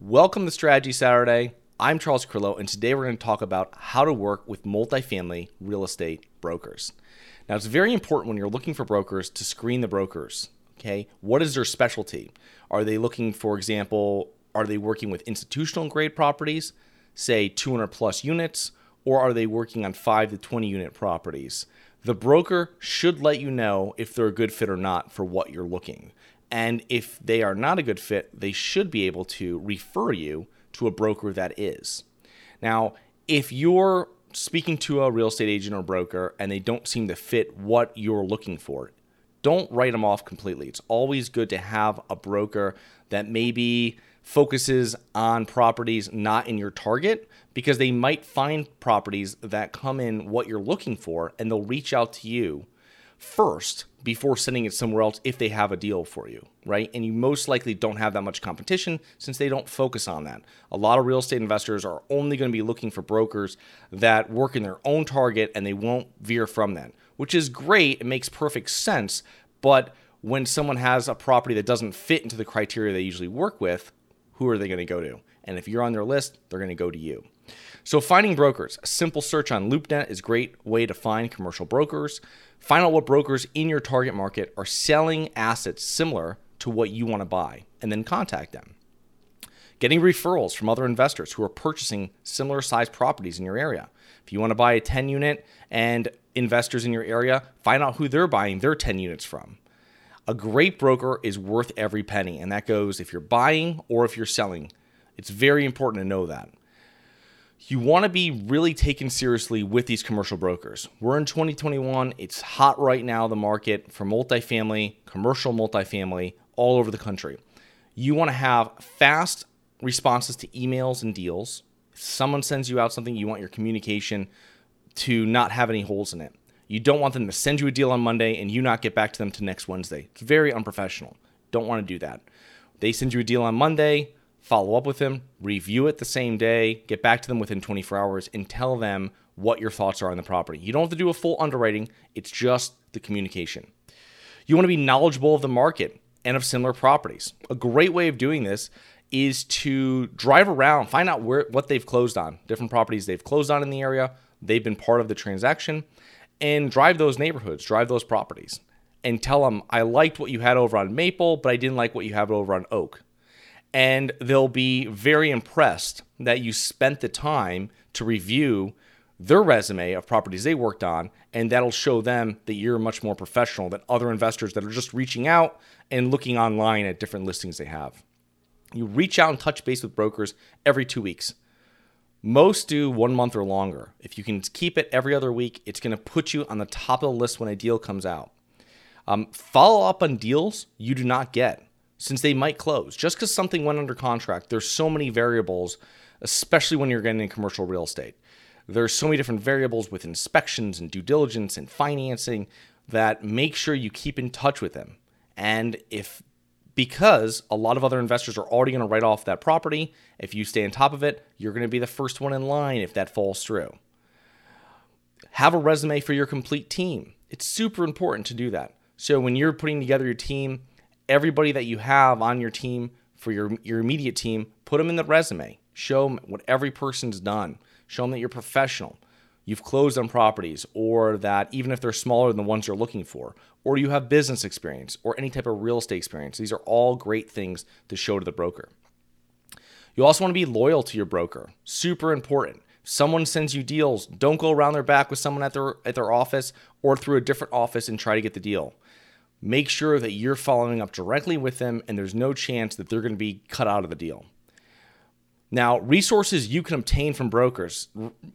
Welcome to Strategy Saturday. I'm Charles Carillo, and today we're going to talk about how to work with multifamily real estate brokers. Now, it's very important when you're looking for brokers to screen the brokers. Okay, what is their specialty? Are they looking, for example, are they working with institutional grade properties, say 200 plus units, or are they working on 5 to 20 unit properties? The broker should let you know if they're a good fit or not for what you're looking. And if they are not a good fit, they should be able to refer you to a broker that is. Now, if you're speaking to a real estate agent or broker and they don't seem to fit what you're looking for, don't write them off completely. It's always good to have a broker that maybe focuses on properties not in your target because they might find properties that come in what you're looking for and they'll reach out to you first before sending it somewhere else if they have a deal for you, right? And you most likely don't have that much competition since they don't focus on that. A lot of real estate investors are only going to be looking for brokers that work in their own target and they won't veer from that, which is great. It makes perfect sense. But when someone has a property that doesn't fit into the criteria they usually work with, who are they going to go to? And if you're on their list, they're going to go to you. So finding brokers, a simple search on LoopNet is a great way to find commercial brokers. Find out what brokers in your target market are selling assets similar to what you want to buy, and then contact them. Getting referrals from other investors who are purchasing similar sized properties in your area. If you want to buy a 10 unit and investors in your area, find out who they're buying their 10 units from. A great broker is worth every penny, and that goes if you're buying or if you're selling. It's very important to know that you want to be really taken seriously with these commercial brokers. We're in 2021. It's hot right now, the market for multifamily, commercial multifamily, all over the country. You want to have fast responses to emails and deals. If someone sends you out something, you want your communication to not have any holes in it. You don't want them to send you a deal on Monday and you not get back to them to next Wednesday. It's very unprofessional. Don't want to do that. They send you a deal on Monday, follow up with them, review it the same day, get back to them within 24 hours, and tell them what your thoughts are on the property. You don't have to do a full underwriting, it's just the communication. You want to be knowledgeable of the market and of similar properties. A great way of doing this is to drive around, find out where what they've closed on, different properties they've closed on in the area, they've been part of the transaction, and drive those neighborhoods, drive those properties, and tell them I liked what you had over on Maple, but I didn't like what you have over on Oak and they'll be very impressed that you spent the time to review their resume of properties they worked on, and that'll show them that you're much more professional than other investors that are just reaching out and looking online at different listings they have. You reach out and touch base with brokers every two weeks. Most do one month or longer. If you can keep it every other week, it's going to put you on the top of the list when a deal comes out. Um, follow up on deals you do not get since they might close. Just because something went under contract, there's so many variables, especially when you're getting in commercial real estate. There's so many different variables with inspections and due diligence and financing that make sure you keep in touch with them. And if because a lot of other investors are already going to write off that property, if you stay on top of it, you're going to be the first one in line if that falls through. Have a resume for your complete team. It's super important to do that. So when you're putting together your team, everybody that you have on your team for your your immediate team, put them in the resume. Show them what every person's done. Show them that you're professional. You've closed on properties, or that even if they're smaller than the ones you're looking for, or you have business experience, or any type of real estate experience. These are all great things to show to the broker. You also want to be loyal to your broker. Super important. someone sends you deals, don't go around their back with someone at their at their office or through a different office and try to get the deal make sure that you're following up directly with them and there's no chance that they're going to be cut out of the deal. Now, resources you can obtain from brokers.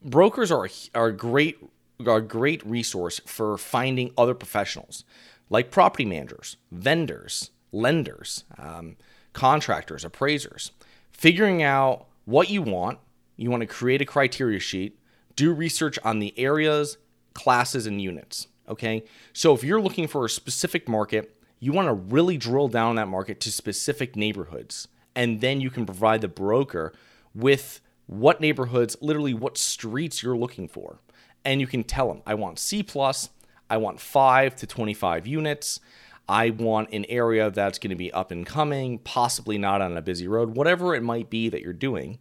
Brokers are, are, great, are a great resource for finding other professionals like property managers, vendors, lenders, um, contractors, appraisers. Figuring out what you want, you want to create a criteria sheet, do research on the areas, classes, and units. Okay. So if you're looking for a specific market, you want to really drill down that market to specific neighborhoods. And then you can provide the broker with what neighborhoods, literally what streets you're looking for. And you can tell them, I want C plus, I want 5 to 25 units. I want an area that's going to be up and coming, possibly not on a busy road, whatever it might be that you're doing.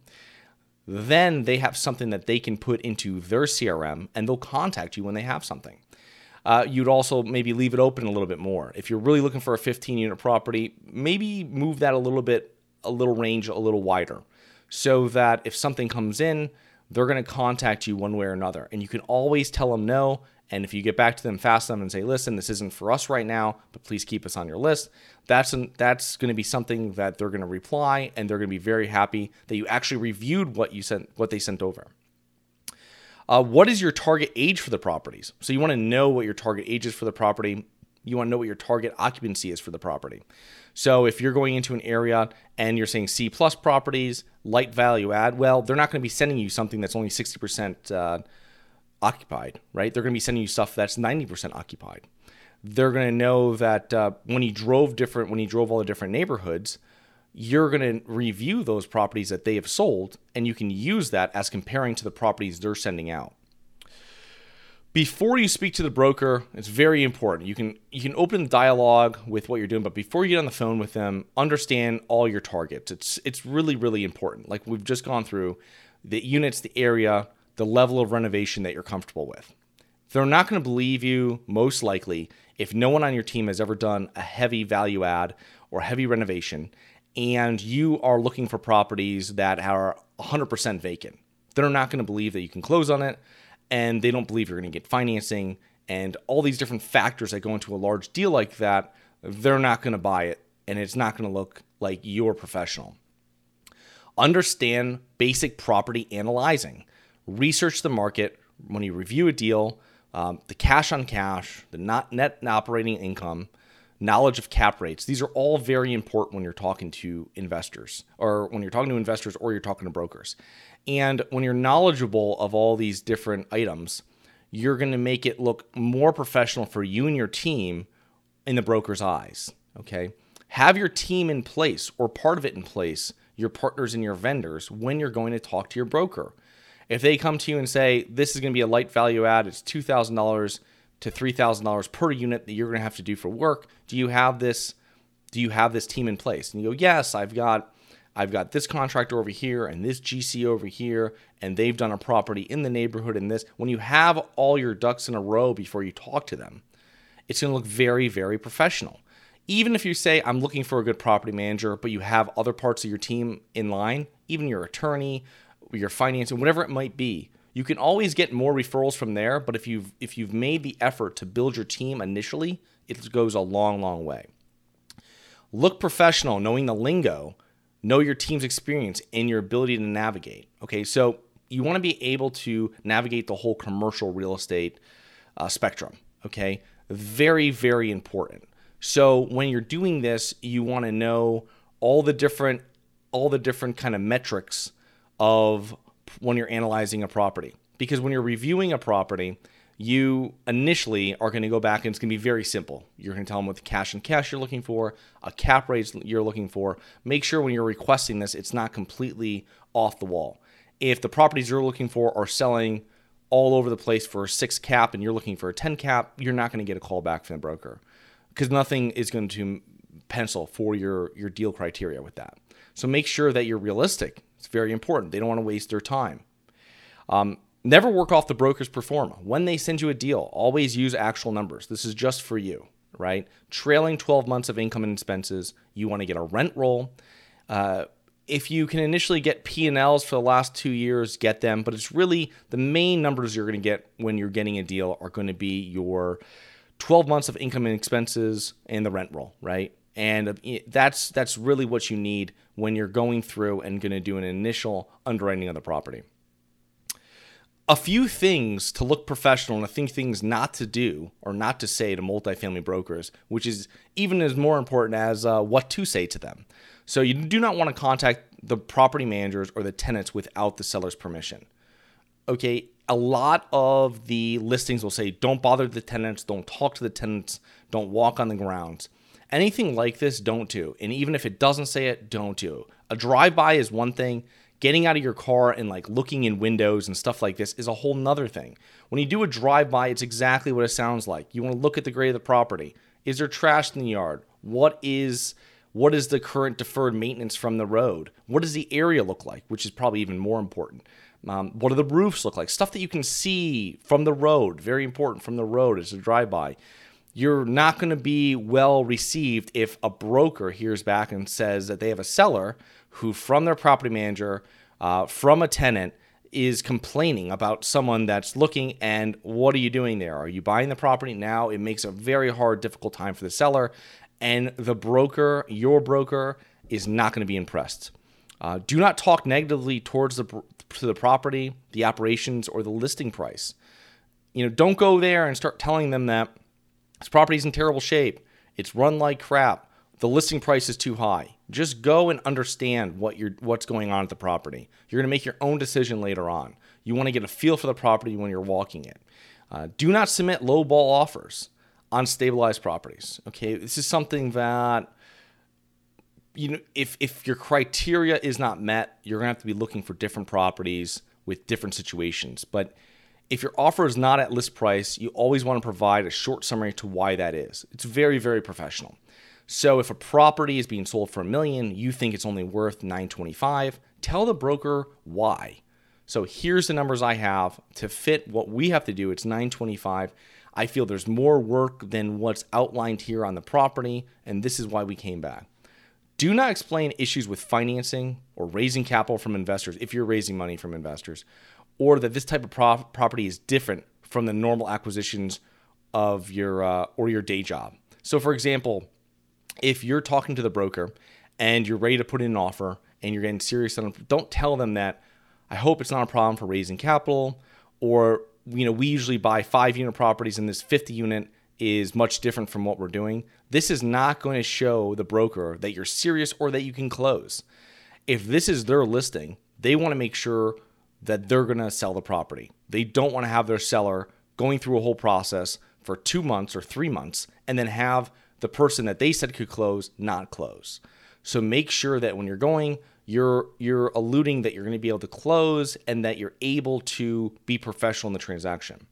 Then they have something that they can put into their CRM and they'll contact you when they have something. Uh, you'd also maybe leave it open a little bit more. If you're really looking for a 15 unit property, maybe move that a little bit, a little range a little wider so that if something comes in, they're going to contact you one way or another. And you can always tell them no. And if you get back to them fast enough and say, listen, this isn't for us right now, but please keep us on your list, that's, that's going to be something that they're going to reply and they're going to be very happy that you actually reviewed what you sent, what they sent over. Uh, what is your target age for the properties? So you want to know what your target age is for the property. You want to know what your target occupancy is for the property. So if you're going into an area and you're saying C plus properties, light value add, well, they're not going to be sending you something that's only 60% uh, occupied, right? They're going to be sending you stuff that's 90% occupied. They're going to know that uh, when you drove different, when you drove all the different neighborhoods, you're going to review those properties that they have sold, and you can use that as comparing to the properties they're sending out. Before you speak to the broker, it's very important. You can you can open dialogue with what you're doing, but before you get on the phone with them, understand all your targets. It's it's really really important. Like we've just gone through the units, the area, the level of renovation that you're comfortable with. They're not going to believe you most likely if no one on your team has ever done a heavy value add or heavy renovation and you are looking for properties that are 100% vacant. They're not going to believe that you can close on it, and they don't believe you're going to get financing, and all these different factors that go into a large deal like that. They're not going to buy it, and it's not going to look like you're professional. Understand basic property analyzing. Research the market when you review a deal, um, the cash on cash, the not net operating income, knowledge of cap rates. These are all very important when you're talking to investors or when you're talking to investors or you're talking to brokers. And when you're knowledgeable of all these different items, you're going to make it look more professional for you and your team in the broker's eyes. Okay. Have your team in place or part of it in place, your partners and your vendors, when you're going to talk to your broker. If they come to you and say, this is going to be a light value add, it's $2,000 to $3,000 per unit that you're going to have to do for work. Do you have this do you have this team in place? And you go, "Yes, I've got I've got this contractor over here and this GC over here and they've done a property in the neighborhood and this." When you have all your ducks in a row before you talk to them, it's going to look very very professional. Even if you say I'm looking for a good property manager, but you have other parts of your team in line, even your attorney, your financing, whatever it might be, you can always get more referrals from there, but if you've if you've made the effort to build your team initially, it goes a long, long way. Look professional, knowing the lingo, know your team's experience and your ability to navigate. Okay, so you want to be able to navigate the whole commercial real estate uh, spectrum. Okay, very, very important. So when you're doing this, you want to know all the different all the different kind of metrics of when you're analyzing a property. Because when you're reviewing a property, you initially are going to go back and it's going to be very simple. You're going to tell them what the cash and cash you're looking for, a cap rate you're looking for. Make sure when you're requesting this, it's not completely off the wall. If the properties you're looking for are selling all over the place for a six cap and you're looking for a 10 cap, you're not going to get a call back from the broker because nothing is going to pencil for your, your deal criteria with that. So make sure that you're realistic it's very important. They don't want to waste their time. Um, never work off the broker's pro forma. When they send you a deal, always use actual numbers. This is just for you, right? Trailing 12 months of income and expenses. You want to get a rent roll. Uh, if you can initially get P&Ls for the last two years, get them. But it's really the main numbers you're going to get when you're getting a deal are going to be your 12 months of income and expenses and the rent roll, right? And uh, that's that's really what you need when you're going through and going to do an initial underwriting of the property. A few things to look professional and a few things not to do or not to say to multifamily brokers, which is even as more important as uh, what to say to them. So you do not want to contact the property managers or the tenants without the seller's permission. Okay, a lot of the listings will say don't bother the tenants, don't talk to the tenants, don't walk on the grounds anything like this, don't do. And even if it doesn't say it, don't do. A drive by is one thing. Getting out of your car and like looking in windows and stuff like this is a whole nother thing. When you do a drive by, it's exactly what it sounds like. You want to look at the grade of the property. Is there trash in the yard? What is what is the current deferred maintenance from the road? What does the area look like? Which is probably even more important. Um, what do the roofs look like? Stuff that you can see from the road, very important from the road as a drive by. You're not going to be well received if a broker hears back and says that they have a seller who, from their property manager, uh, from a tenant, is complaining about someone that's looking and what are you doing there? Are you buying the property now? It makes a very hard, difficult time for the seller, and the broker, your broker, is not going to be impressed. Uh, do not talk negatively towards the to the property, the operations, or the listing price. You know, don't go there and start telling them that this property's in terrible shape. It's run like crap. The listing price is too high. Just go and understand what you're what's going on at the property. You're going to make your own decision later on. You want to get a feel for the property when you're walking it. Uh, do not submit low ball offers on stabilized properties. Okay, this is something that you know, if if your criteria is not met, you're gonna have to be looking for different properties with different situations. But if your offer is not at list price, you always want to provide a short summary to why that is. It's very, very professional. So if a property is being sold for a million, you think it's only worth 925, tell the broker why. So here's the numbers I have to fit what we have to do. It's 925. I feel there's more work than what's outlined here on the property, and this is why we came back. Do not explain issues with financing or raising capital from investors if you're raising money from investors, or that this type of pro- property is different from the normal acquisitions of your uh, or your day job. So, for example, if you're talking to the broker and you're ready to put in an offer and you're getting serious on don't tell them that I hope it's not a problem for raising capital or you know we usually buy 5 unit properties and this 50 unit is much different from what we're doing, this is not going to show the broker that you're serious or that you can close. If this is their listing, they want to make sure that they're going to sell the property. They don't want to have their seller going through a whole process for two months or three months and then have the person that they said could close not close. So make sure that when you're going, you're you're alluding that you're going to be able to close and that you're able to be professional in the transaction.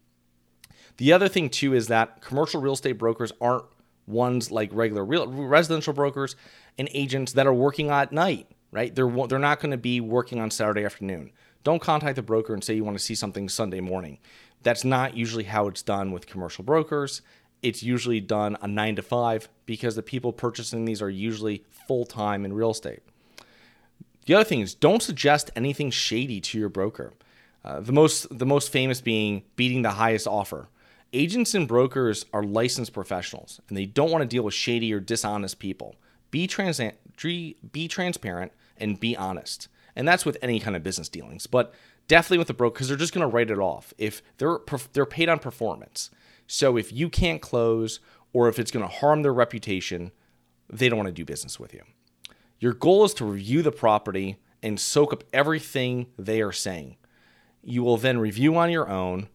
The other thing too is that commercial real estate brokers aren't ones like regular real, residential brokers and agents that are working at night, right? They're they're not going to be working on Saturday afternoon. Don't contact the broker and say you want to see something Sunday morning. That's not usually how it's done with commercial brokers. It's usually done a 9 to 5 because the people purchasing these are usually full-time in real estate. The other thing is don't suggest anything shady to your broker. Uh, the most the most famous being beating the highest offer Agents and brokers are licensed professionals and they don't want to deal with shady or dishonest people. Be, trans- be transparent and be honest. And that's with any kind of business dealings, but definitely with the broker because they're just going to write it off if they're they're paid on performance. So if you can't close or if it's going to harm their reputation, they don't want to do business with you. Your goal is to review the property and soak up everything they are saying. You will then review on your own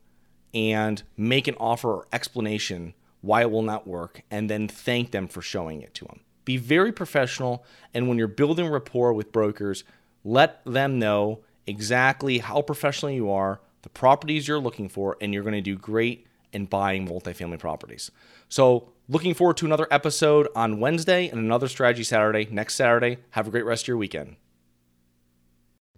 and make an offer or explanation why it will not work, and then thank them for showing it to them. Be very professional, and when you're building rapport with brokers, let them know exactly how professional you are, the properties you're looking for, and you're going to do great in buying multifamily properties. So, looking forward to another episode on Wednesday and another strategy Saturday next Saturday. Have a great rest of your weekend.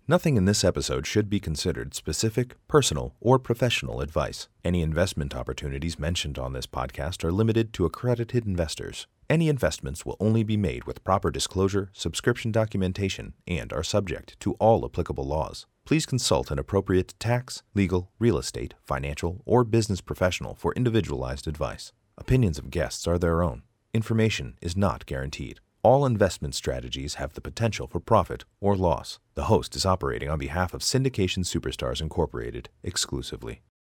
Nothing in this episode should be considered specific, personal, or professional advice. Any investment opportunities mentioned on this podcast are limited to accredited investors. Any investments will only be made with proper disclosure, subscription documentation, and are subject to all applicable laws. Please consult an appropriate tax, legal, real estate, financial, or business professional for individualized advice. Opinions of guests are their own. Information is not guaranteed. All investment strategies have the potential for profit or loss. The host is operating on behalf of Syndication Superstars Incorporated exclusively.